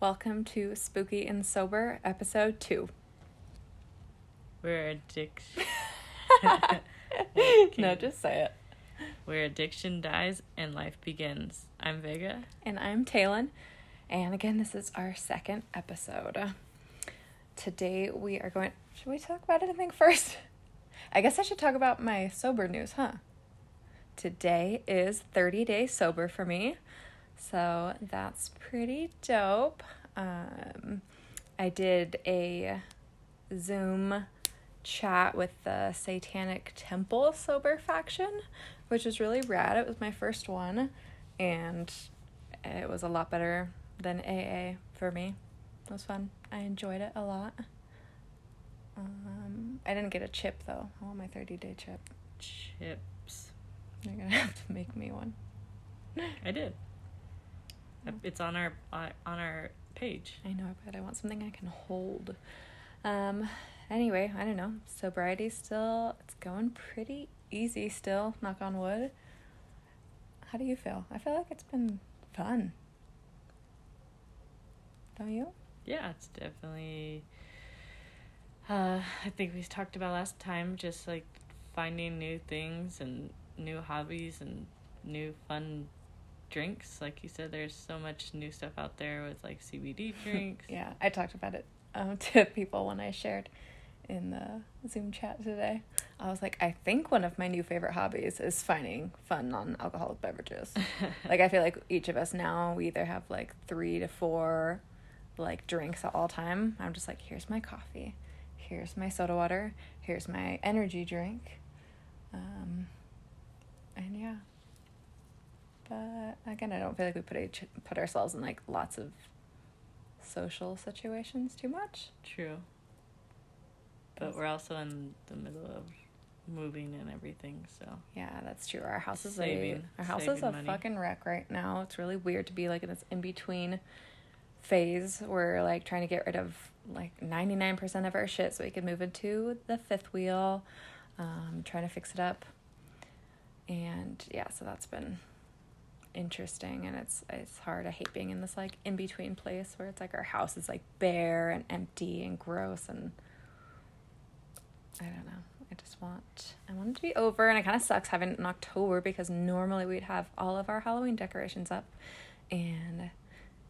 Welcome to Spooky and Sober, episode two. Where addiction. No, just say it. Where addiction dies and life begins. I'm Vega. And I'm Taylen. And again, this is our second episode. Today we are going. Should we talk about anything first? I guess I should talk about my sober news, huh? Today is 30 days sober for me. So that's pretty dope. Um, I did a Zoom chat with the Satanic Temple Sober faction, which was really rad. It was my first one, and it was a lot better than AA for me. It was fun. I enjoyed it a lot. Um, I didn't get a chip though. I want my 30 day chip. Chips. You're gonna have to make me one. I did. It's on our uh, on our page. I know, but I want something I can hold. Um, anyway, I don't know. Sobriety still, it's going pretty easy still, knock on wood. How do you feel? I feel like it's been fun. Don't you? Yeah, it's definitely. Uh, I think we talked about last time, just like finding new things and new hobbies and new fun drinks. Like you said, there's so much new stuff out there with like CBD drinks. Yeah, I talked about it um, to people when I shared in the Zoom chat today. I was like, I think one of my new favorite hobbies is finding fun non alcoholic beverages. like, I feel like each of us now, we either have like three to four like drinks at all time. I'm just like, here's my coffee, here's my soda water, here's my energy drink. Um, and yeah. But again, I don't feel like we put each, put ourselves in like lots of social situations too much. True. But we're also in the middle of moving and everything, so Yeah, that's true. Our house is Saving- a our house is a money. fucking wreck right now. It's really weird to be like in this in between phase. We're like trying to get rid of like ninety nine percent of our shit so we can move into the fifth wheel. Um, trying to fix it up, and yeah, so that's been interesting and it's it's hard. I hate being in this like in between place where it's like our house is like bare and empty and gross and I don't know. I just want I want it to be over and it kind of sucks having it in October because normally we'd have all of our Halloween decorations up and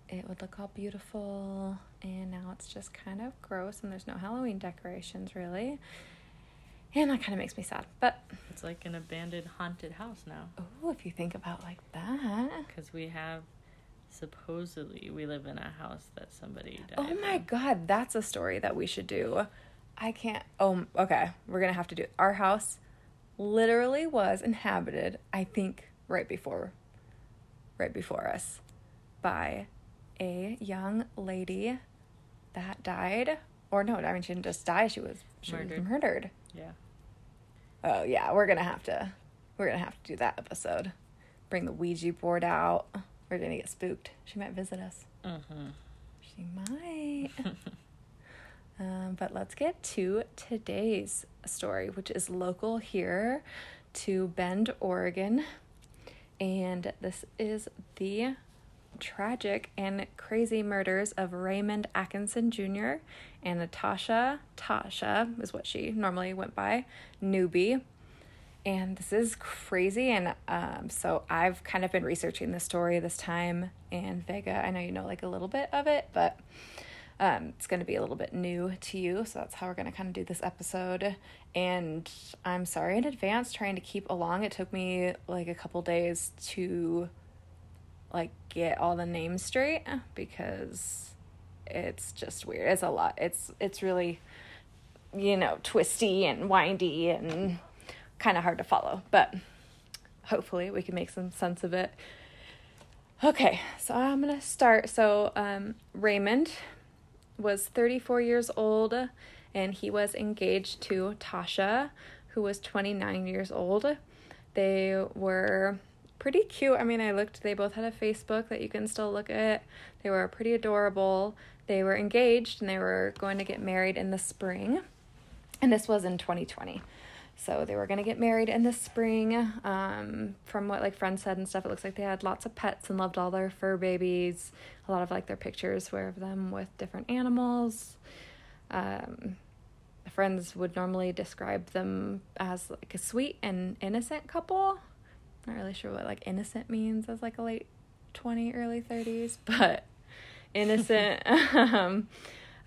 it would look all beautiful and now it's just kind of gross and there's no Halloween decorations really. And that kind of makes me sad. But it's like an abandoned haunted house now. oh, if you think about like that. Because we have, supposedly, we live in a house that somebody died. Oh my in. god, that's a story that we should do. I can't. Oh, okay. We're gonna have to do. Our house literally was inhabited. I think right before, right before us, by a young lady that died. Or no, I mean she didn't just die. She was she was Murdered. murdered. Yeah. Oh yeah, we're gonna have to. We're gonna have to do that episode. Bring the Ouija board out. We're gonna get spooked. She might visit us. Mm-hmm. She might. um, but let's get to today's story, which is local here to Bend, Oregon. And this is the tragic and crazy murders of Raymond Atkinson Jr. and Natasha, Tasha is what she normally went by, Newby. And this is crazy. And um, so I've kind of been researching the story this time. And Vega, I know you know like a little bit of it, but um, it's going to be a little bit new to you. So that's how we're going to kind of do this episode. And I'm sorry in advance trying to keep along. It took me like a couple days to like get all the names straight because it's just weird. It's a lot. It's it's really you know, twisty and windy and kind of hard to follow, but hopefully we can make some sense of it. Okay, so I'm going to start. So, um, Raymond was 34 years old and he was engaged to Tasha, who was 29 years old. They were pretty cute. I mean, I looked, they both had a Facebook that you can still look at. They were pretty adorable. They were engaged and they were going to get married in the spring. And this was in 2020. So they were gonna get married in the spring. Um, from what like friends said and stuff, it looks like they had lots of pets and loved all their fur babies. A lot of like their pictures were of them with different animals. Um, friends would normally describe them as like a sweet and innocent couple. Not really sure what like innocent means as like a late 20, early 30s, but innocent. um,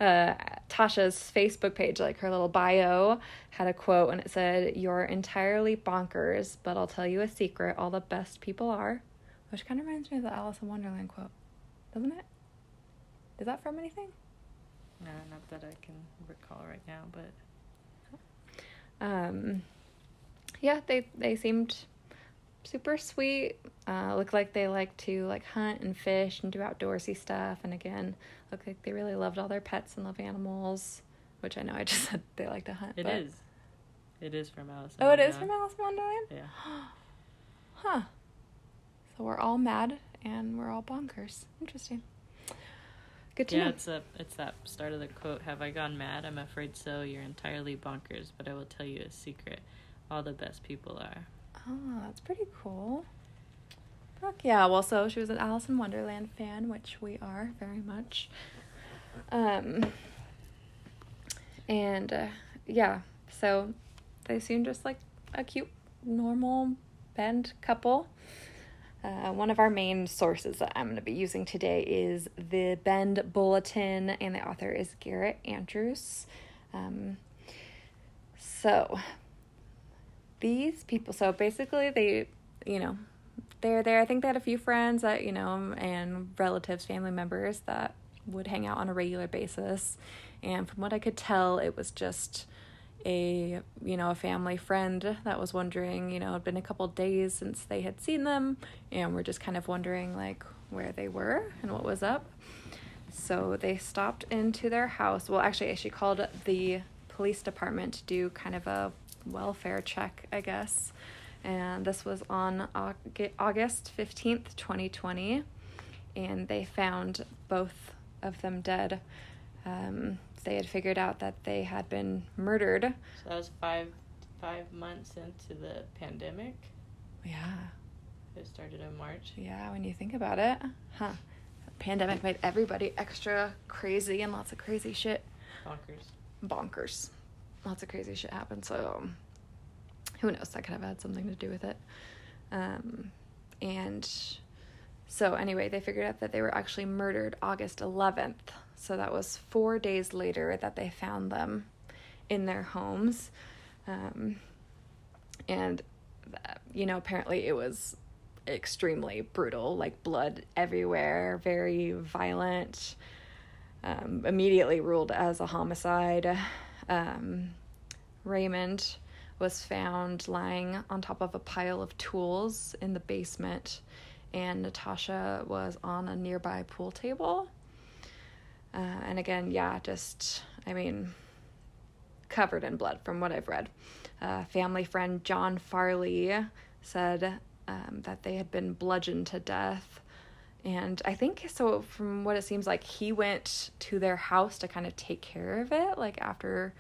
uh, Tasha's Facebook page, like her little bio, had a quote and it said, You're entirely bonkers, but I'll tell you a secret all the best people are. Which kind of reminds me of the Alice in Wonderland quote, doesn't it? Is that from anything? No, not that I can recall right now, but um, yeah, they they seemed super sweet. Uh, looked like they like to like hunt and fish and do outdoorsy stuff. And again, look like they really loved all their pets and love animals. Which I know I just said they like to hunt. it but... is. It is from Alice. Oh, it is from Alice in Wonderland. Yeah. Huh. So we're all mad and we're all bonkers. Interesting. Good to Yeah, know. it's a it's that start of the quote. Have I gone mad? I'm afraid so. You're entirely bonkers, but I will tell you a secret. All the best people are. Oh, that's pretty cool. Fuck yeah. Well, so she was an Alice in Wonderland fan, which we are very much. Um, and uh, yeah, so they seem just like a cute, normal Bend couple. Uh, one of our main sources that I'm going to be using today is the Bend Bulletin, and the author is Garrett Andrews. Um, so, these people, so basically, they, you know, they're there. I think they had a few friends that, you know, and relatives, family members that would hang out on a regular basis. And from what I could tell, it was just a you know a family friend that was wondering you know it'd been a couple days since they had seen them and we're just kind of wondering like where they were and what was up so they stopped into their house well actually she called the police department to do kind of a welfare check i guess and this was on august 15th 2020 and they found both of them dead um, they had figured out that they had been murdered. So that was five five months into the pandemic. Yeah, It started in March. yeah. When you think about it, huh? Pandemic made everybody extra crazy and lots of crazy shit. Bonkers. Bonkers. Lots of crazy shit happened. So, who knows? That could have had something to do with it. Um, and so anyway, they figured out that they were actually murdered August 11th. So that was four days later that they found them in their homes. Um, and, uh, you know, apparently it was extremely brutal, like blood everywhere, very violent. Um, immediately ruled as a homicide. Um, Raymond was found lying on top of a pile of tools in the basement, and Natasha was on a nearby pool table. Uh, and again, yeah, just, I mean, covered in blood from what I've read. Uh, family friend John Farley said um, that they had been bludgeoned to death. And I think so, from what it seems like, he went to their house to kind of take care of it, like after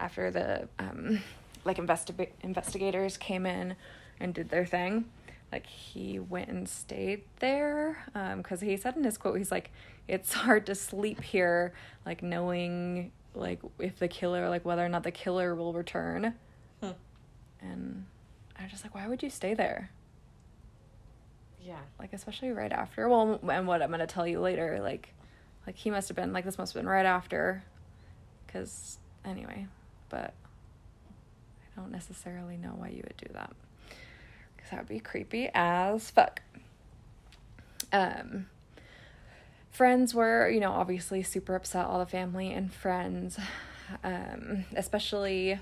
after the um, like investi- investigators came in and did their thing. Like he went and stayed there because he said in his quote he's like it's hard to sleep here like knowing like if the killer like whether or not the killer will return. Hmm. and i was just like why would you stay there Yeah. like especially right after well and what i'm gonna tell you later like like he must have been like this must have been right after because anyway but i don't necessarily know why you would do that because that would be creepy as fuck um friends were you know obviously super upset all the family and friends um especially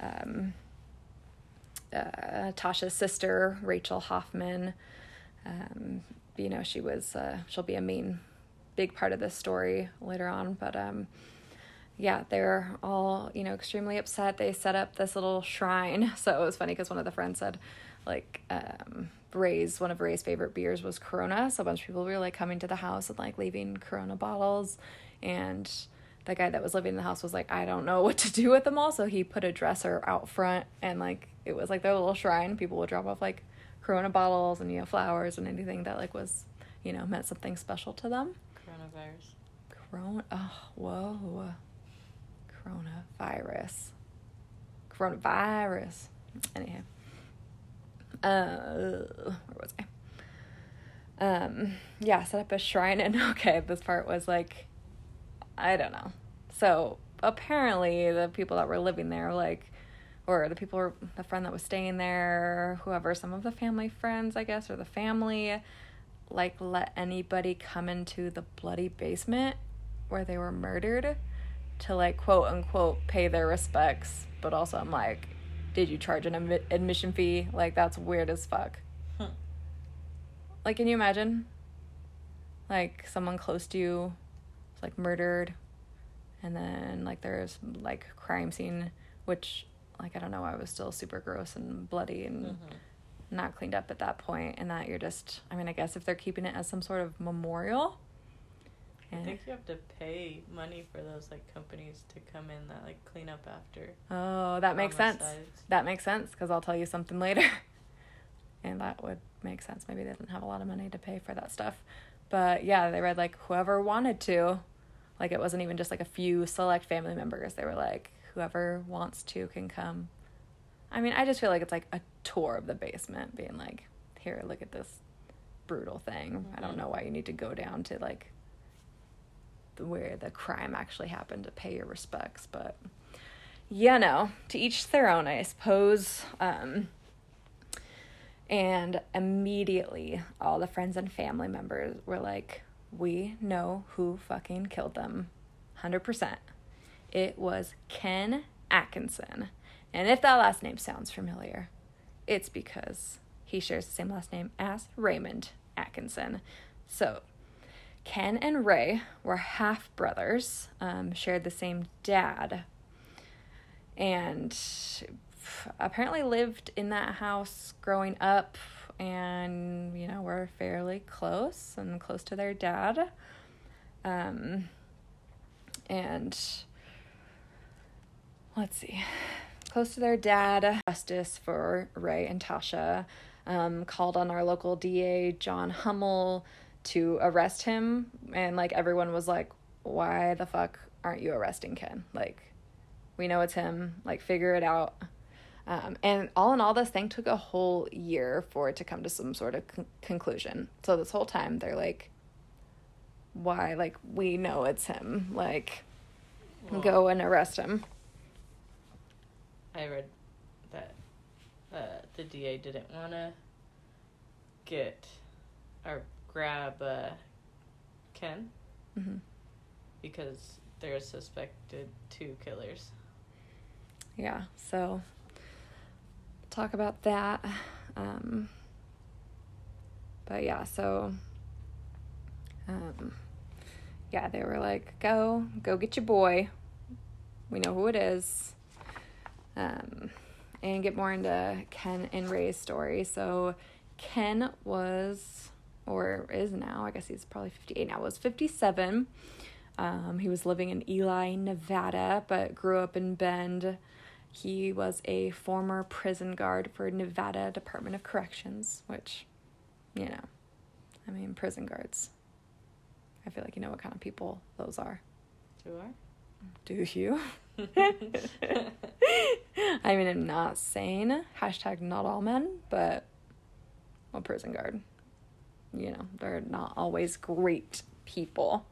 um uh, Tasha's sister, Rachel Hoffman. Um, you know, she was, uh, she'll be a main, big part of this story later on. But um, yeah, they're all, you know, extremely upset. They set up this little shrine. So it was funny because one of the friends said, like, um, Ray's, one of Ray's favorite beers was Corona. So a bunch of people were like coming to the house and like leaving Corona bottles. And the guy that was living in the house was like, I don't know what to do with them all. So he put a dresser out front and like it was like their little shrine. People would drop off like Corona bottles and, you know, flowers and anything that like was, you know, meant something special to them. Coronavirus. Corona, oh, whoa. Coronavirus. Coronavirus. Anyhow. Uh, where was I? Um, yeah, set up a shrine and okay, this part was like I don't know. So apparently, the people that were living there, like, or the people, or the friend that was staying there, whoever, some of the family friends, I guess, or the family, like, let anybody come into the bloody basement where they were murdered to, like, quote unquote, pay their respects. But also, I'm like, did you charge an admi- admission fee? Like, that's weird as fuck. Hmm. Like, can you imagine? Like, someone close to you like murdered and then like there's like crime scene which like i don't know i was still super gross and bloody and Mm-hmm. not cleaned up at that point and that you're just i mean i guess if they're keeping it as some sort of memorial I think you have to pay money for those like companies to come in that like clean up after. oh that makes sense. that makes sense because i'll tell you something later. And that would make sense. Maybe they didn't have a lot of money to pay for that stuff. But yeah they read like whoever wanted to like it wasn't even just like a few select family members. They were like whoever wants to can come i mean i just feel like it's like a tour of the basement being like here look at this brutal thing i don't Mhm. know why you need to go down to like the, where the crime actually happened to pay your respects but yeah no to each their own i suppose um and immediately, all the friends and family members were like, We know who fucking killed them. 100%. It was Ken Atkinson. And if that last name sounds familiar, it's because he shares the same last name as Raymond Atkinson. So, Ken and Ray were half brothers, um, shared the same dad, and apparently lived in that house growing up and you know were fairly close and close to their dad um and let's see close to their dad justice for ray and tasha um, called on our local da john hummel to arrest him and like everyone was like why the fuck aren't you arresting ken like we know it's him like figure it out um, and all in all, this thing took a whole year for it to come to some sort of con- conclusion. So this whole time, they're like, "Why? Like we know it's him. Like, go and arrest him." I read that uh, the DA didn't want to get or grab uh, Ken hmm because they're suspected two killers. Yeah. So talk about that. Um, but yeah, so um, yeah, they were like, "Go, go get your boy. We know who it is." Um, and get more into Ken and Ray's story. So Ken was, or is now, I guess he's probably 58 now, was 57. Um, he was living in Ely, Nevada, but grew up in Bend. He was a former prison guard for Nevada Department of Corrections, which, you know, I mean, prison guards. I feel like you know what kind of people those are. Two are. Do you? I mean, I'm not saying hashtag not all men, but a prison guard. You know, they're not always great people.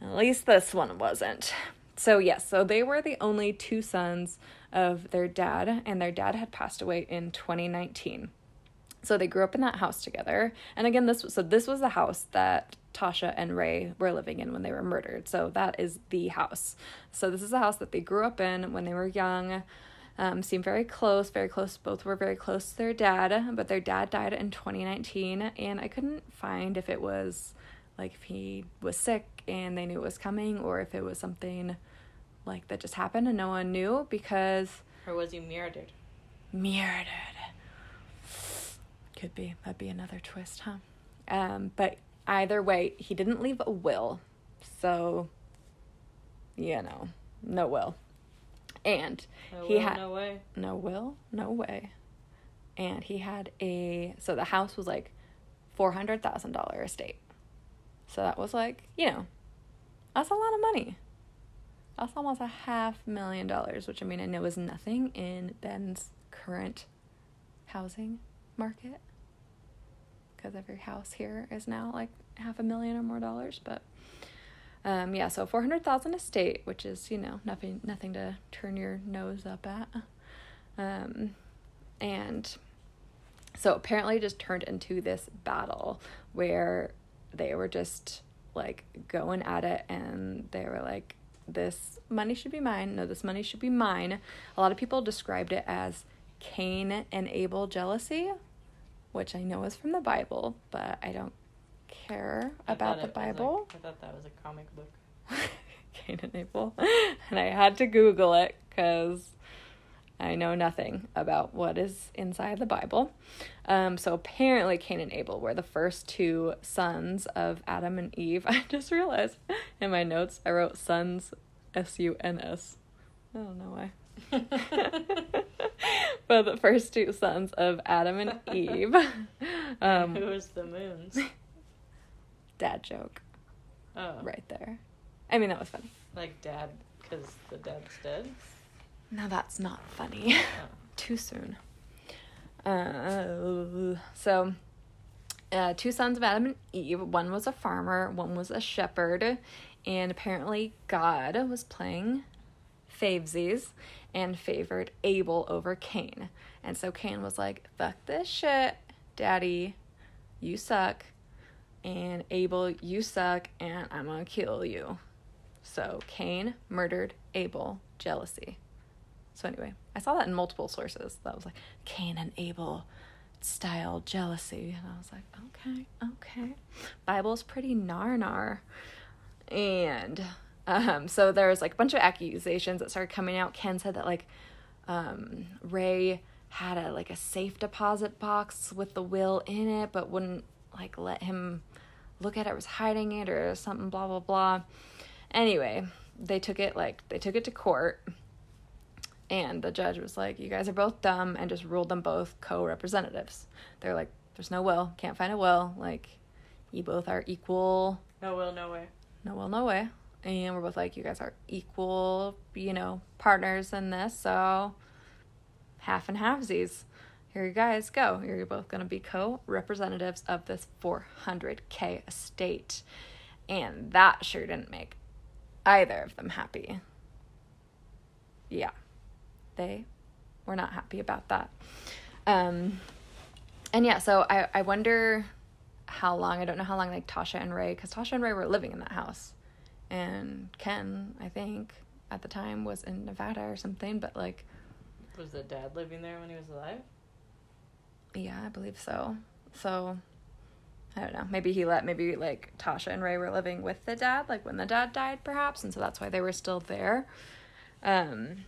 At least this one wasn't. So, yes, so they were the only two sons of their dad, and their dad had passed away in 2019. So they grew up in that house together. And again, this was so this was the house that Tasha and Ray were living in when they were murdered. So that is the house. So this is the house that they grew up in when they were young. Um, seemed very close, very close. Both were very close to their dad, but their dad died in 2019, and I couldn't find if it was like if he was sick and they knew it was coming, or if it was something like that just happened and no one knew because Or was he murdered? murdered. Could be. That'd be another twist, huh? Um, but either way, he didn't leave a will. So, you know, no will. And No he had no way. no will, no way. And he had a so the house was like four hundred thousand dollar estate. So that was like, you know, that's a lot of money. That's almost a half million dollars, which I mean I know is nothing in Bend's current housing market. Because every house here is now like half a million or more dollars, but um, yeah, so four hundred thousand estate, which is you know nothing nothing to turn your nose up at, um, and so apparently just turned into this battle where they were just like going at it, and they were like, "This money should be mine. No, this money should be mine." A lot of people described it as Cain and Abel jealousy, which I know is from the Bible, but I don't care I about the was like- Bible. I thought that was a comic book. Cain and Abel. And I had to Google it because I know nothing about what is inside the Bible. Um, so apparently, Cain and Abel were the first two sons of Adam and Eve. I just realized in my notes I wrote sons, S U N S. I don't know why. but the first two sons of Adam and Eve. Um, Who was the moons? dad joke Oh, right there. I mean, that was funny. Like dad, because the dad's dead. Now that's not funny. Oh. Too soon. Uh, so, uh, two sons of Adam and Eve. One was a farmer, one was a shepherd, and apparently God was playing favesies and favored Abel over Cain. And so Cain was like, "Fuck this shit, Daddy, you suck." And Abel, you suck, and I'm gonna kill you. So Cain murdered Abel, jealousy. So anyway, I saw that in multiple sources. That was like Cain and Abel style jealousy, and I was like, okay, okay. Bible's pretty nar nar. And um, so there was like a bunch of accusations that started coming out. Ken said that like um, Ray had a like a safe deposit box with the will in it, but wouldn't like let him look at it, was hiding it or something, blah blah blah. Anyway, they took it like they took it to court and the judge was like, You guys are both dumb, and just ruled them both co representatives. They're like, There's no will, can't find a will. Like, you both are equal, No will, no way. no will, no way. And we're both like, You guys are equal, you know, partners in this, so half and halvesies. Here you guys go. You're both going to be co representatives of this 400K estate. And that sure didn't make either of them happy. Yeah they were not happy about that. Um, and yeah, so I, I wonder how long, I don't know how long like Tasha and Ray, because Tasha and Ray were living in that house. And Ken, I think, at the time was in Nevada or something, but like, Was the dad living there when he was alive? yeah, I believe so. So I don't know. Maybe he let, maybe like Tasha and Ray were living with the dad, like when the dad died, perhaps. And so that's why they were still there. Um,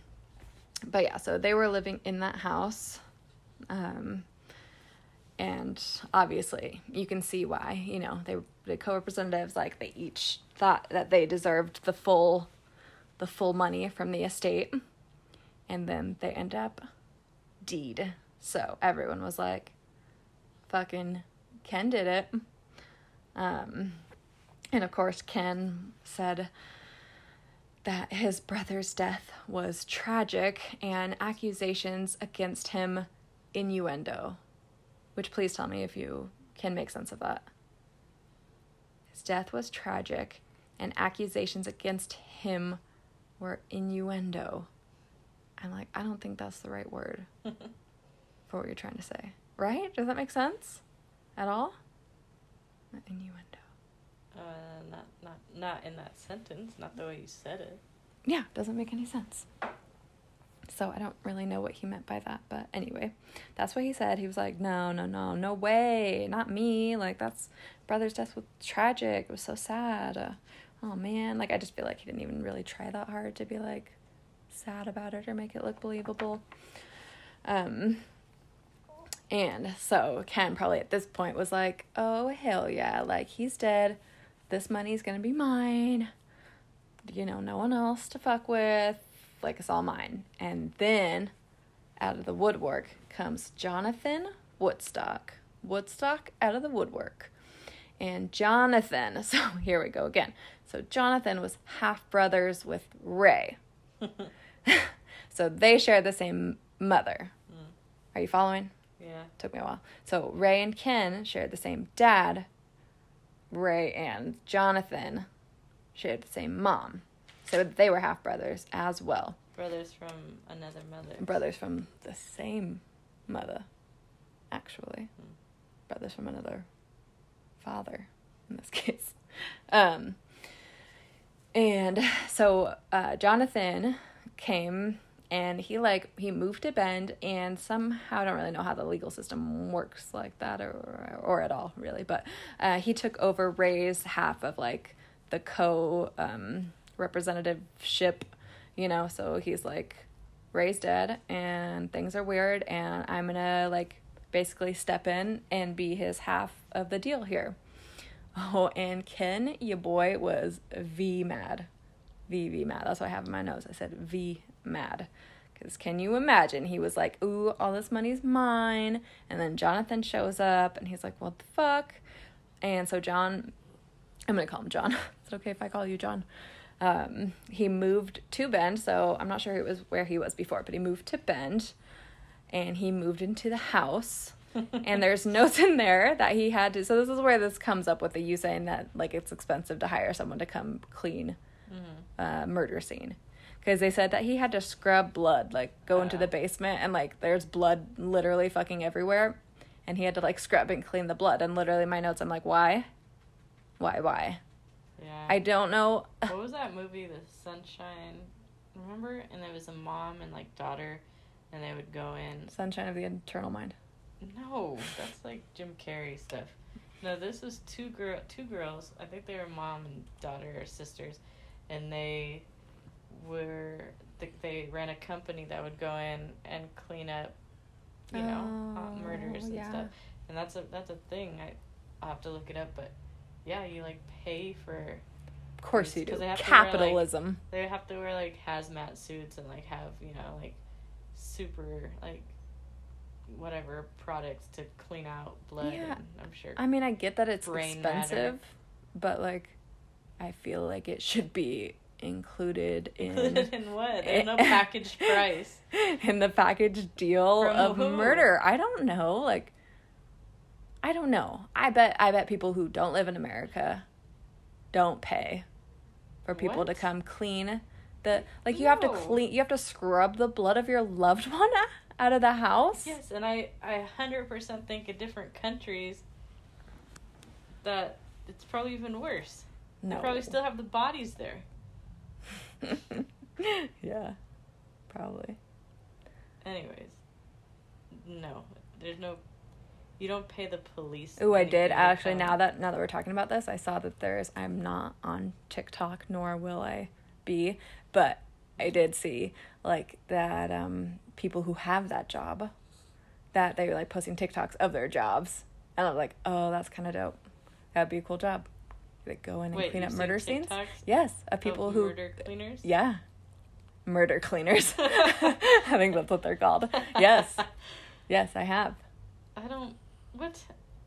but yeah, so they were living in that house. Um, and obviously, you can see why, you know, they the co-representatives like they each thought that they deserved the full the full money from the estate. And then they end up deed. So everyone was like fucking Ken did it. Um and of course Ken said that his brother's death was tragic and accusations against him innuendo. Which please tell me if you can make sense of that. His death was tragic and accusations against him were innuendo. I'm like, I don't think that's the right word for what you're trying to say. Right? Does that make sense? At all? Innuendo. Uh, not not not in that sentence. Not the way you said it. yeah, doesn't make any sense. So I don't really know what he meant by that, but anyway, that's what he said. He was like, "No, no, no, no way, not me. Like that's brother's death was tragic. It was so sad. Uh, oh man, like I just feel like he didn't even really try that hard to be like sad about it or make it look believable." Um and so Ken probably at this point was like, "Oh hell yeah, like he's dead. This money's going to be mine." you know, no one else to fuck with. Like, it's all mine. And then out of the woodwork comes Jonathan Woodstock. Woodstock out of the woodwork. And Jonathan, so here we go again. So Jonathan was half brothers with Ray. so they share the same mother. Mm. Are you following? Yeah. Took me a while. So Ray and Ken shared the same dad. Ray and Jonathan shared the same mom. So they were half brothers as well. Brothers from another mother. Brothers from the same mother, actually. Brothers from another father, in this case. Um, and so uh, Jonathan came and he like he moved to Bend and somehow I don't really know how the legal system works like that or or at all really, but uh, he took over Ray's half of like the co um, representativeship, you know. So he's like Ray's dead and things are weird and I'm gonna like basically step in and be his half of the deal here. Oh, and Ken, your boy, was V mad. V V mad. That's what I have in my nose. I said V mad. Because can you imagine? He was like, ooh, all this money's mine. And then Jonathan shows up and he's like, what the fuck? And so John, I'm going to call him John. Is it okay if I call you John? Um, he moved to Bend. So I'm not sure it was where he was before, but he moved to Bend and he moved into the house. and there's notes in there that he had to. So this is where this comes up with the you saying that like it's expensive to hire someone to come clean uh, murder scene because they said that he had to scrub blood, like go into the basement and like there's blood literally fucking everywhere, and he had to like scrub and clean the blood. And literally, my notes, I'm like, why, why, why? Yeah. I don't know. what was that movie, The Sunshine? Remember? And there was a mom and like daughter, and they would go in. Sunshine of the Eternal Mind. No, that's like Jim Carrey stuff. No, this was two girl, two girls. I think they were mom and daughter or sisters, and they were th- they ran a company that would go in and clean up, you know, uh, Oh, murders and yeah. stuff. And that's a that's a thing. I I'll have to look it up, but yeah, you like pay for. Of course you do. they to wear, like- Capitalism. They have to wear like hazmat suits and like have you know like super like whatever products to clean out blood. Yeah. And I'm sure. I mean, I get that it's expensive, matter. but like, I feel like it should be included in Included in what? There's no package price. in the package deal From of who? murder. I don't know. Like I don't know. I bet I bet people who don't live in America don't pay for people to come clean the like you have to clean you have to scrub the blood of your loved one out of the house. Yes, and I I hundred percent think in different countries that it's probably even worse. No. They probably still have the bodies there. yeah. Probably. Anyways, no, there's no. You don't pay the police. Oh, I did actually. Now that now that we're talking about this, I saw that there's. I'm not on TikTok, nor will I be, but I did see like that. Um, people who have that job, that they were like posting TikToks of their jobs, and I'm like, oh, that's kind of dope. That'd be a cool job. Like go in and Wait, clean up murder scenes. Yes, of of people who. murder cleaners. Yeah. Murder cleaners. I think that's what they're called. Yes. Yes, I have. I don't. What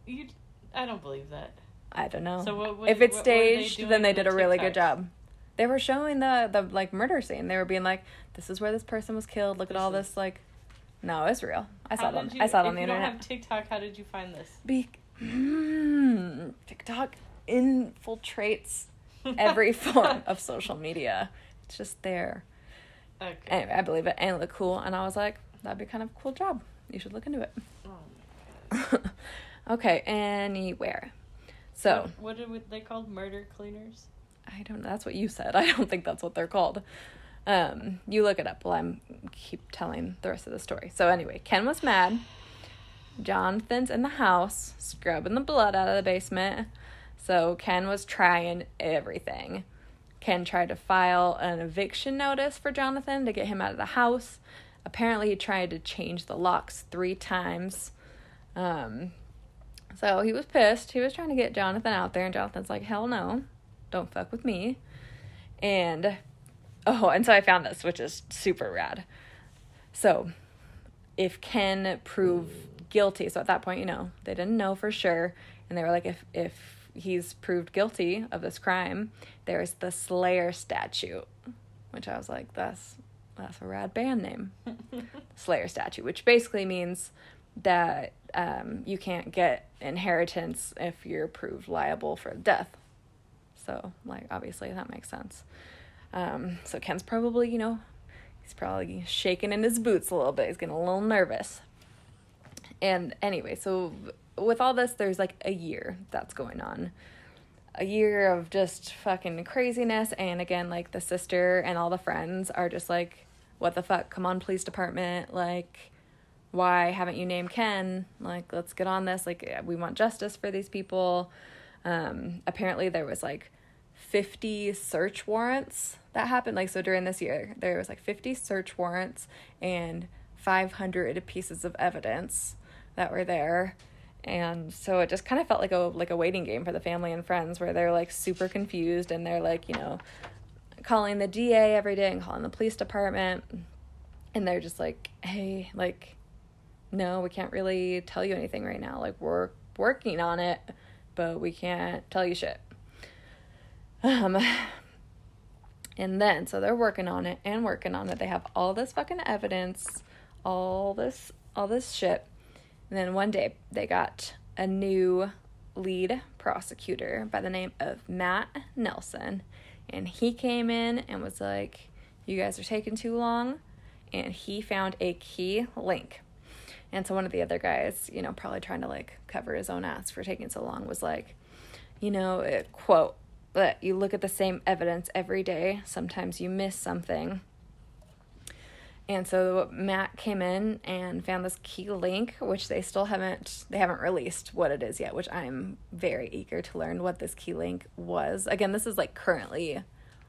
you? I don't believe that. I don't know. So what- what- if it's what were they staged, then they did a really good job. They were showing the the like murder scene. They were being like, "This is where this person was killed. Look at all is- this like." No, it's real. I saw it on. you- I saw it on if the you internet. don't have TikTok. How did you find this? Be- mm, TikTok infiltrates every form of social media. It's just there. Okay. Anyway, I believe it and it looked cool, and I was like, "That'd be kind of a cool job. You should look into it." Oh, okay, anywhere. So. what, what are they called? Murder cleaners. I don't know. That's what you said. I don't think that's what they're called. Um, you look it up while I'm keep telling the rest of the story. So anyway, Ken was mad. Jonathan's in the house, scrubbing the blood out of the basement. So Ken was trying everything. Ken tried to file an eviction notice for Jonathan to get him out of the house. Apparently, he tried to change the locks three times. Um, so he was pissed. He was trying to get Jonathan out there, and Jonathan's like, hell no, don't fuck with me. And oh, and so I found this, which is super rad. So, if Ken prove guilty, so at that point, you know, they didn't know for sure, and they were like, if if he's proved guilty of this crime, there's the Slayer statue, which I was like, that's that's a rad band name, Slayer statue, which basically means that um, you can't get inheritance if you're proved liable for death. So, like, obviously, that makes sense. Um, so, Ken's probably, you know, he's probably shaking in his boots a little bit. He's getting a little nervous. And anyway, so with all this, there's like a year that's going on. A year of just fucking craziness. And again, like the sister and all the friends are just like, what the fuck? Come on, police department. Like, why haven't you named Ken? Like, let's get on this. Like, we want justice for these people. Um, apparently, there was like 50 search warrants that happened. Like, so during this year, there was like 50 search warrants and 500 pieces of evidence that were there. And so it just kind of felt like a like a waiting game for the family and friends where they're like super confused and they're like, you know, calling the DA every day and calling the police department and they're just like, "Hey, like no, we can't really tell you anything right now. Like we're working on it, but we can't tell you shit." Um and then so they're working on it and working on it. They have all this fucking evidence, all this all this shit. And then one day they got a new lead prosecutor by the name of Matt Nelson. And he came in and was like, You guys are taking too long. And he found a key link. And so one of the other guys, you know, probably trying to like cover his own ass for taking so long, was like, You know, it, quote, that you look at the same evidence every day. Sometimes you miss something. And so Matt came in and found this key link, which they still haven't they haven't released what it is yet, which I'm very eager to learn what this key link was. Again, this is like currently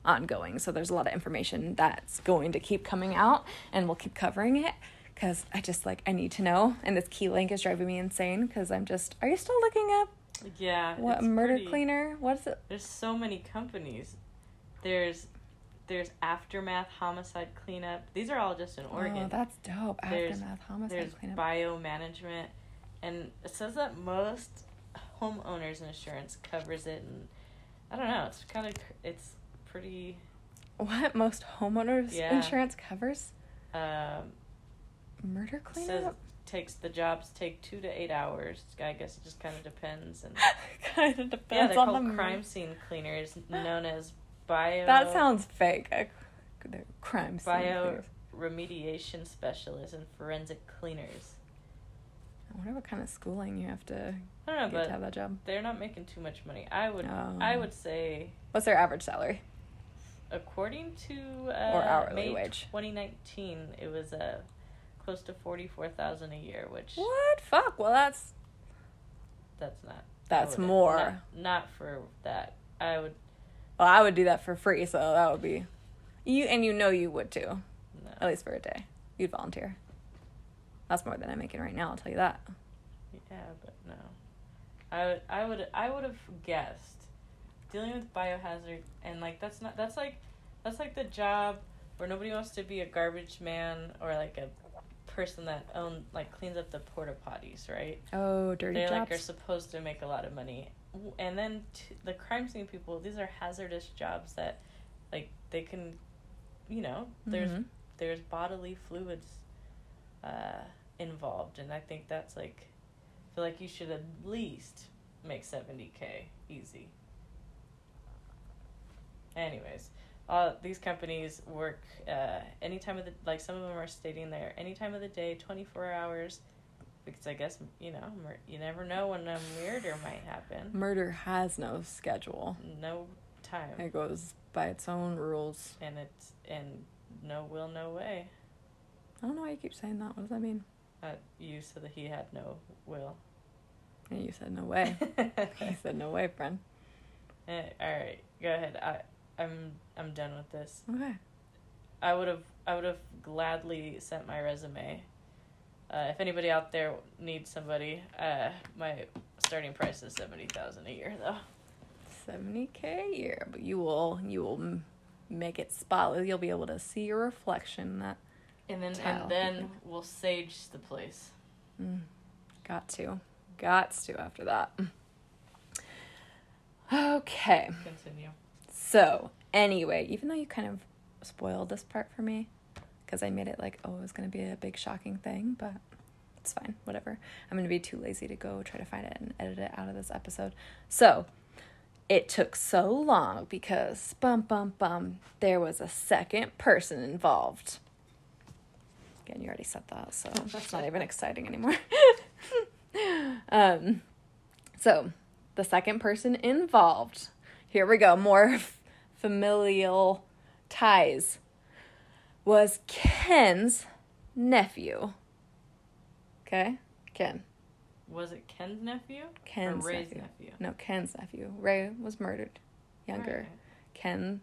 ongoing, so there's a lot of information that's going to keep coming out and we'll keep covering it cuz I just like I need to know and this key link is driving me insane cuz I'm just Are you still looking up Yeah. what murder pretty- cleaner? What is it? There's so many companies. There's there's aftermath homicide cleanup. These are all just in Oregon. Oh, that's dope. There's- Aftermath homicide There's cleanup. bio management, and it says that most homeowners insurance covers it, and I don't know. It's kind of it's pretty. what most homeowners Yeah. insurance covers? Um, Murder says cleanup? takes the jobs take two to eight hours. I guess it just kind of depends. And kind of depends. yeah, they're on called the crime scene cleaners, known as bio. That sounds fake. I, they're crime scene bio remediation specialists and forensic cleaners. I wonder what kind of schooling you have to I don't know, get but to have that job. they're not making too much money. I would Oh. I would say What's their average salary? according to uh, Or hourly May wage. 2019, it was uh, close to 44,000 a year, which What? Fuck. Well, that's that's not. That's more. Not, not for that. I would well, I would do that for free, so that would be you, and you know you would too, no. at least for a day. You'd volunteer. That's more than I'm making right now. I'll tell you that. Yeah, but no. I would I would I would have guessed dealing with biohazard and like that's not that's like that's like the job where nobody wants to be a garbage man or like a person that own like cleans up the porta potties, right? Oh, dirty they jobs. like are supposed to make a lot of money and then t- the crime scene people these are hazardous jobs that like they can you know there's Mhm. there's bodily fluids uh involved and i think that's like I feel like you should at least make 70k easy anyways uh, these companies work uh, any time of the like some of them are stating there any time of the day 24 hours because i guess you know mur- you never know when a murder might happen Murder has no schedule. no time It goes by its own rules. and it's and no will no way I don't know why you keep saying that. What does that mean? uh, you said that he had no will And you said no way. you said no way, friend. Eh, all right go ahead i i'm i'm done with this Okay. i would have i would have gladly sent my resume uh, if anybody out there needs somebody uh, my starting price is 70000 a year though Seventy k a year, but you will you will make it spotless. You'll be able to see your reflection in that. And then Tile. and then we'll sage the place. Mm, got to. Got to after that. Okay. Continue. So, anyway, even though you kind of spoiled this part for me, because I made it like, oh, it was going to be a big shocking thing, but it's fine, whatever. I'm going to be too lazy to go try to find it and edit it out of this episode. So, it took so long because, bum, bum, bum, there was a second person involved. Again, you already said that, so it's not even exciting anymore. um, so, the second person involved. Here we go. More familial ties. Was Ken's nephew. Okay? Ken. Was it Ken's nephew? Ken's or Ray's nephew. nephew? No, Ken's nephew. Ray was murdered. Younger. Right. Ken.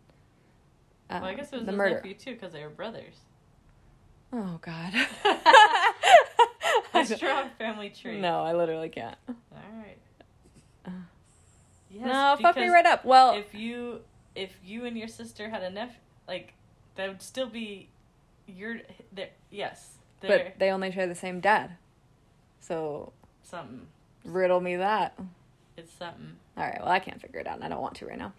Uh, Well, I guess it was the his murder. nephew too, because they were brothers. Oh God. A strong family tree. No, I literally can't. All right. Uh. Yes, no, fuck me right up. Well, If you if you and your sister had a nephew, like that would still be your there. Yes, but they only share the same dad. So something. riddle me that. It's something. All right, well, I can't figure it out, and I don't want to right now.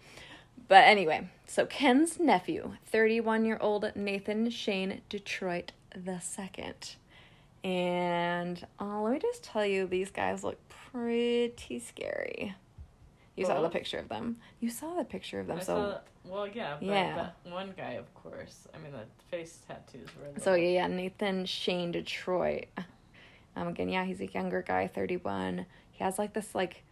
But anyway, so Ken's nephew, 31 year old Nathan Shane Detroit the second. And uh, let me just tell you, these guys look pretty scary. You saw the picture of them. You saw the picture of them. I so, saw, well, yeah, but Yeah. one guy, of course. I mean, the face tattoos were. so yeah, Nathan Shane Detroit. Um, again, yeah, he's a younger guy, 31. He has like this, like,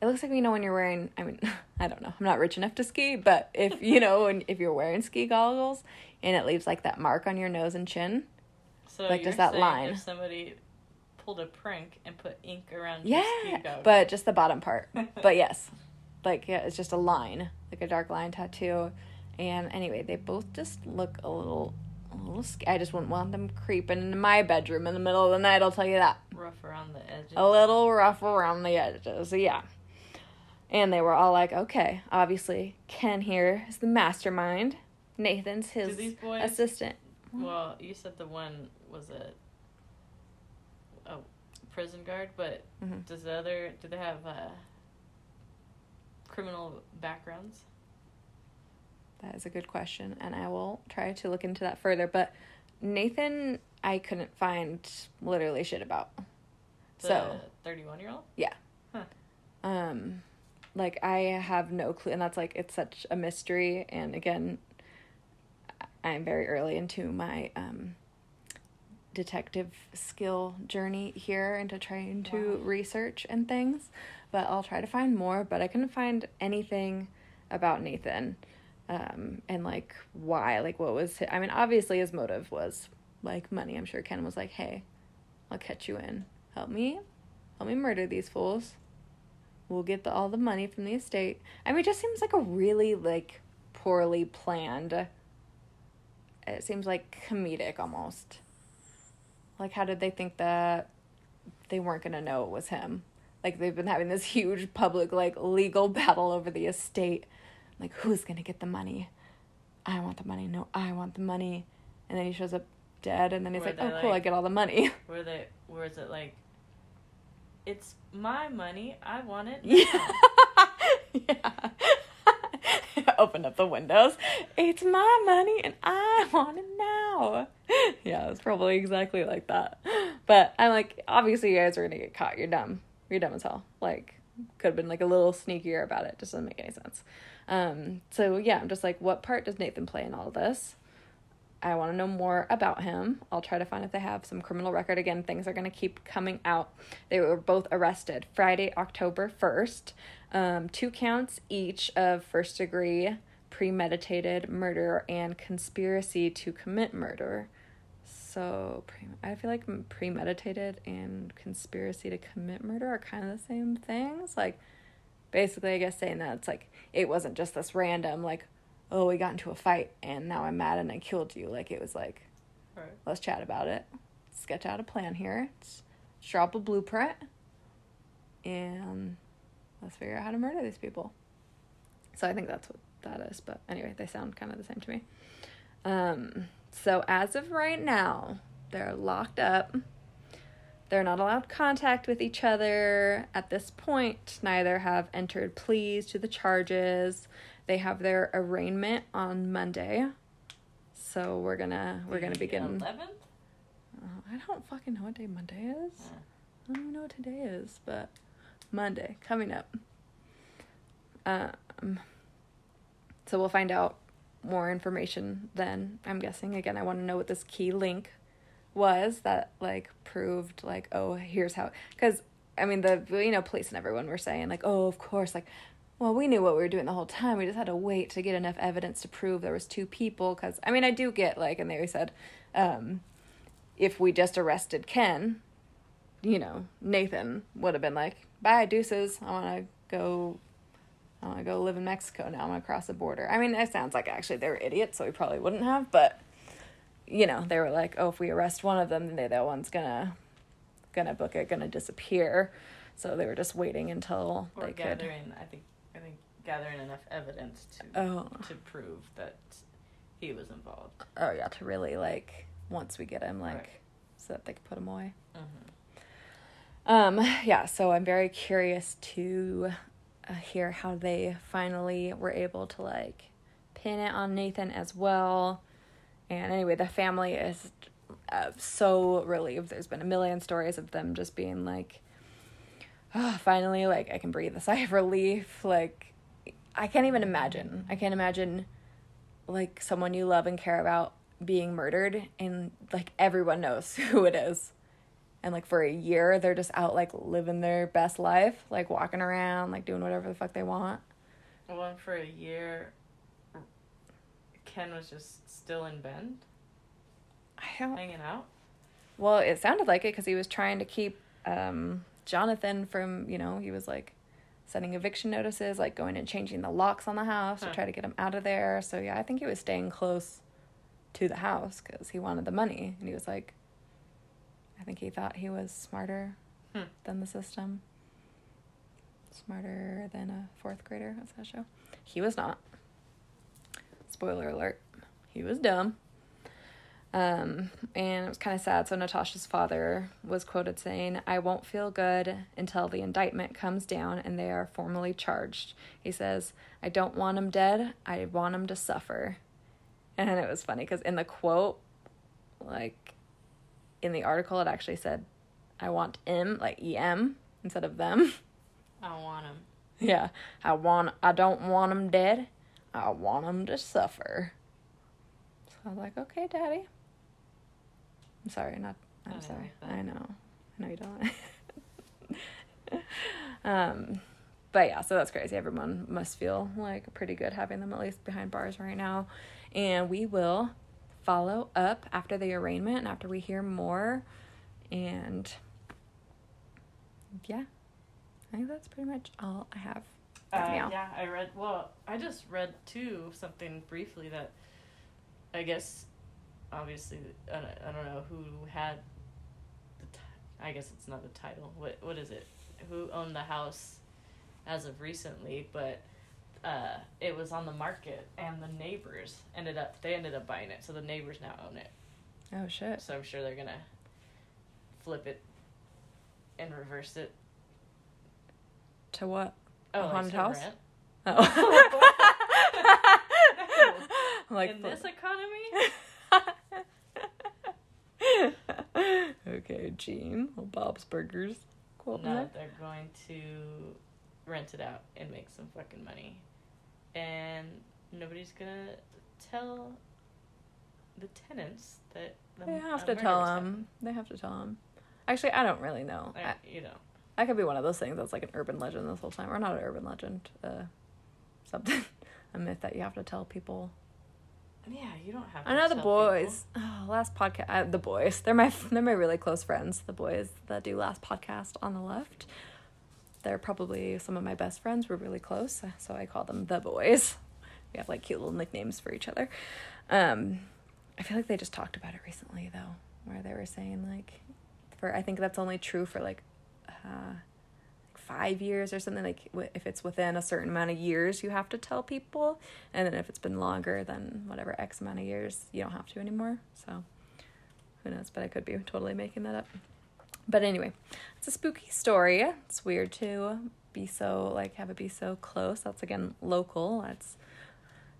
it looks like, you know, when you're wearing, I mean, I don't know, I'm not rich enough to ski, but if, you know, when, if you're wearing ski goggles and it leaves like that mark on your nose and chin. So like, just that line. Somebody pulled a prank and put ink around your ski Yeah, goggles. but just the bottom part. but yes, like, yeah, it's just a line, like a dark line tattoo. And anyway, they both just look a little, a little sc- I just wouldn't want them creeping into my bedroom in the middle of the night, I'll tell you that. rough around the edges. a little rough around the edges. Yeah. And they were all like, okay, obviously Ken here is the mastermind. Nathan's his boys- assistant. Well, you said the one was a a prison guard, but Mhm. does the other do they have uh, criminal backgrounds? That is a good question, and I will try to look into that further. But Nathan, I couldn't find literally shit about. The So thirty-one year old. Yeah. Um like i have no clue and that's like it's such a mystery and again i'm very early into my um detective skill journey here into trying to Wow. research and things but i'll try to find more but i couldn't find anything about nathan um and like why like what was hi- i mean obviously his motive was like money i'm sure ken was like hey i'll catch you in help me help me murder these fools we'll get the, all the money from the estate. I mean, it just seems like a really like poorly planned. It seems like comedic almost. Like, how did they think that they weren't gonna know it was him? Like they've been having this huge public like legal battle over the estate. Like, who's gonna get the money? I want the money. No, I want the money. And then he shows up dead, and then he's Were like, "Oh, cool! I get all the money." Where they where is it like? It's my money. I want it. Yeah. yeah. Open up the windows. It's my money and I want it now. Yeah, it's probably exactly like that. But I'm like, obviously, you guys are to get caught. You're dumb. You're dumb as hell. Like, could have been like a little sneakier about it. Just doesn't make any sense. Um, so yeah, I'm just like, what part does Nathan play in all this? I want to know more about him. I'll try to find if they have some criminal record. Again, things are going to keep coming out. They were both arrested Friday, October 1st. Um, two counts each of first degree premeditated murder and conspiracy to commit murder. So, pre- I feel like premeditated and conspiracy to commit murder are kind of the same things. Like, basically, I guess saying that it's like, it wasn't just this random, like, oh, we got into a fight and now I'm mad and I killed you. Like, it was like, Right. let's chat about it, sketch out a plan here, let's draw up a blueprint, and let's figure out how to murder these people. So I think that's what that is, but anyway, they sound kind of the same to me. Um, so as of right now, they're locked up. They're not allowed contact with each other at this point. Neither have entered pleas to the charges. They have their arraignment on Monday. So we're gonna we're gonna begin. Eleventh. Uh, I don't fucking know what day Monday is. Yeah. I don't even know what today is, but Monday coming up. Um, so we'll find out more information then. I'm guessing again. I want to know what this key link was that like proved like oh here's how because I mean the you know police and everyone were saying like oh of course like well we knew what we were doing the whole time we just had to wait to get enough evidence to prove there was two people because I mean I do get like and they said um, if we just arrested Ken you know, Nathan would have been like, "Bye, deuces. I want to go. I want to go live in Mexico now. I'm gonna cross the border." I mean, it sounds like actually they were idiots, so we probably wouldn't have. But you know, they were like, "Oh, if we arrest one of them, then the other one's gonna gonna book it, gonna disappear." So they were just waiting until Or they could. I think. I think gathering enough evidence to Oh, to prove that he was involved. oh yeah, to really like once we get him, like, Right. so that they could put him away. Mm-hmm. Um, yeah, so I'm very curious to uh, hear how they finally were able to like pin it on Nathan as well. And anyway, the family is uh, so relieved. There's been a million stories of them just being like, oh, finally, like I can breathe a sigh of relief. Like, I can't even imagine. I can't imagine like someone you love and care about being murdered and like everyone knows who it is and like for a year they're just out like living their best life like walking around like doing whatever the fuck they want Well, and for a year, Ken was just still in Bend, i don't hanging out. well it sounded like it because he was trying to keep um jonathan from you know he was like sending eviction notices like going and changing the locks on the house to try to get him out of there. So yeah i think he was staying close to the house because he wanted the money. And he was like i think he thought he was smarter Hmm. than the system. Smarter than a fourth grader what's that show he was not. Spoiler alert he was dumb um, and it was kind of sad. So Natasha's father was quoted saying, I won't feel good until the indictment comes down and they are formally charged. He says, I don't want him dead. I want him to suffer. And it was funny because in the quote, like in the article, it actually said, I want him, like EM, instead of them. I want him. yeah. I want, I don't want him dead. I want him to suffer. So I was like, okay, daddy. I'm sorry, not. I I'm know sorry. that. I know. I know you don't. um, but yeah, so that's crazy. Everyone must feel like pretty good having them at least behind bars right now, and we will follow up after the arraignment and after we hear more, and yeah, I think that's pretty much all I have. Uh, yeah, I read. Well, I just read too something briefly that I guess obviously I don't, I don't know who had the. T- I guess it's not the title. What what is it? Who owned the house as of recently? But uh, it was on the market, and the neighbors ended up they ended up buying it. So the neighbors now own it. Oh shit! So I'm sure they're gonna flip it and reverse it. To what? Oh, A haunted house? rent? Oh. like In this okay, Gene. Bob's Burgers. Cool. No, they're going to rent it out and make some fucking money. And nobody's gonna tell the tenants that the They have to tell them. They have to tell them. Actually, I don't really know. happened. I, you know. I could be one of those things that's like an urban legend this whole time, or not an urban legend. Uh, something, a myth that you have to tell people. Yeah, you don't have. I know the boys. Oh, last podcast, uh, the boys. They're my they're my really close friends. The boys that do last podcast on the left. They're probably some of my best friends. We're really close, so I call them the boys. We have like cute little nicknames for each other. Um, I feel like they just talked about it recently though, where they were saying like, for I think that's only true for like, uh, five years or something. Like if it's within a certain amount of years, you have to tell people, and then if it's been longer than whatever X amount of years, you don't have to anymore. So who knows? But I could be totally making that up. But anyway, it's a spooky story. It's weird to be so like have it be so close. That's again local. That's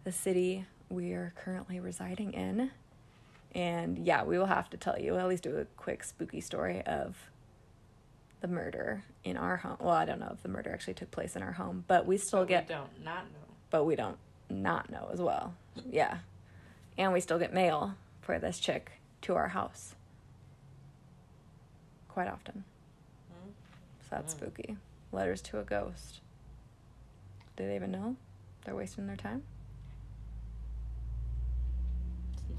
the city we are currently residing in. And yeah, we will have to tell you, at least do a quick spooky story of the murder in our home. Well, I don't know if the murder actually took place in our home, but we still But get We don't not know. but we don't not know as well. Yeah. And we still get mail for this chick to our house. Quite often. Hmm? So that's Mm. spooky. Letters to a ghost. Do they even know? They're wasting their time?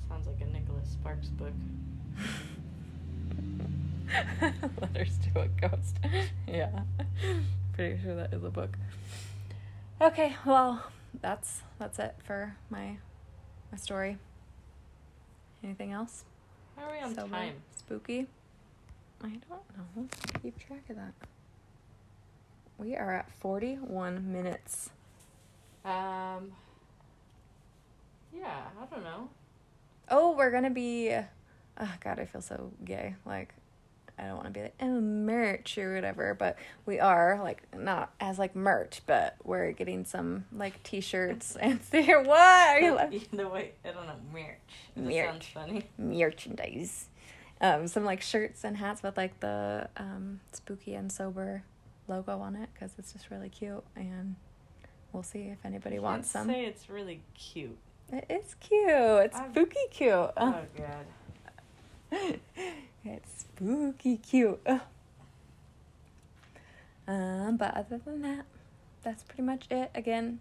Sounds like a Nicholas Sparks book. Letters to a ghost. yeah. Pretty sure that is a book. Okay, well, that's that's it for my my story. Anything else? How are we on Sober? time? Spooky? I don't know. Keep track of that. We are at 41 minutes. Um. Yeah, I don't know. Oh, we're gonna be. Oh God, I feel so gay. Like, I don't want to be like oh merch or whatever, but we are like not as like merch, but we're getting some like T-shirts and there. What are you laughing? the way I don't know merch. Merch. sounds funny. merchandise? Um, some like shirts and hats with like the um spooky and sober logo on it because it's just really cute and. We'll see if anybody wants some. Say it's really cute. It is cute. It's I'm- spooky cute. Oh god. It's spooky cute. Ugh. Um, but other than that, that's pretty much it. Again,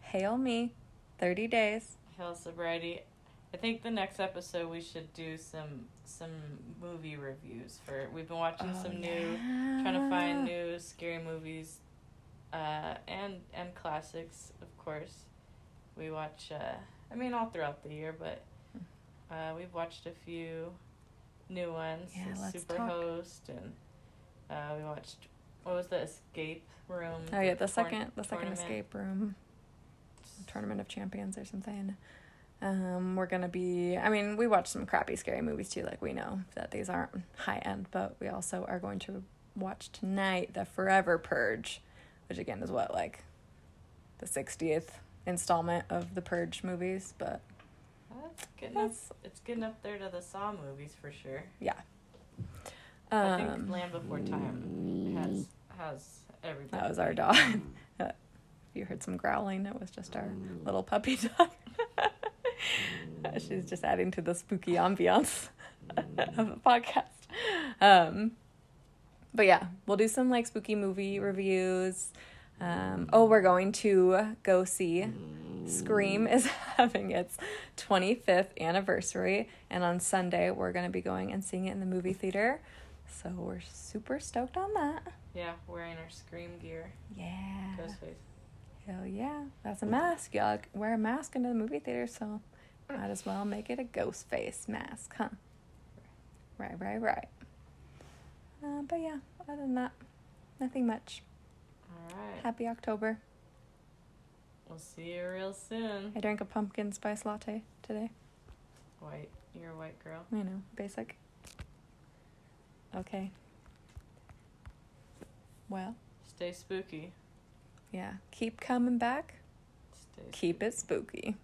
hail me, thirty days. Hail sobriety. I think the next episode we should do some some movie reviews for. We've been watching Oh, some new, trying to find new scary movies, uh, and and classics, of course. We watch. Uh, I mean, all throughout the year, but uh, we've watched a few new ones. Yeah, the Superhost, talk. and uh, we watched. What was the escape room? Oh yeah, the tourn- second the second tournament? escape room tournament of champions or something. Um, we're gonna be. I mean, we watch some crappy scary movies too. Like we know that these aren't high end, but we also are going to watch tonight the Forever Purge, which again is what like the sixtieth installment of the Purge movies. But That's getting up, it's getting up there to the Saw movies for sure. yeah. I think Um, Land Before Time has has everybody. that was our dog. you heard some growling. It was just our little puppy dog. She's just adding to the spooky ambiance of the podcast. Um, but yeah, we'll do some like spooky movie reviews. Um, oh, we're going to go see Scream is having its 25th anniversary, and on Sunday we're going to be going and seeing it in the movie theater. So we're super stoked on that. Yeah, wearing our Scream gear. Yeah. Ghostface. Hell yeah. That's a mask. Gotta wear a mask into the movie theater, so might as well make it a ghost face mask, huh? Right, right, right. Uh, but yeah, other than that, nothing much. All right. Happy October. We'll see you real soon. I drank a pumpkin spice latte today. White. You're a white girl. I know, basic. Okay. Well, Stay spooky. yeah. Keep coming back. Stay Keep it spooky.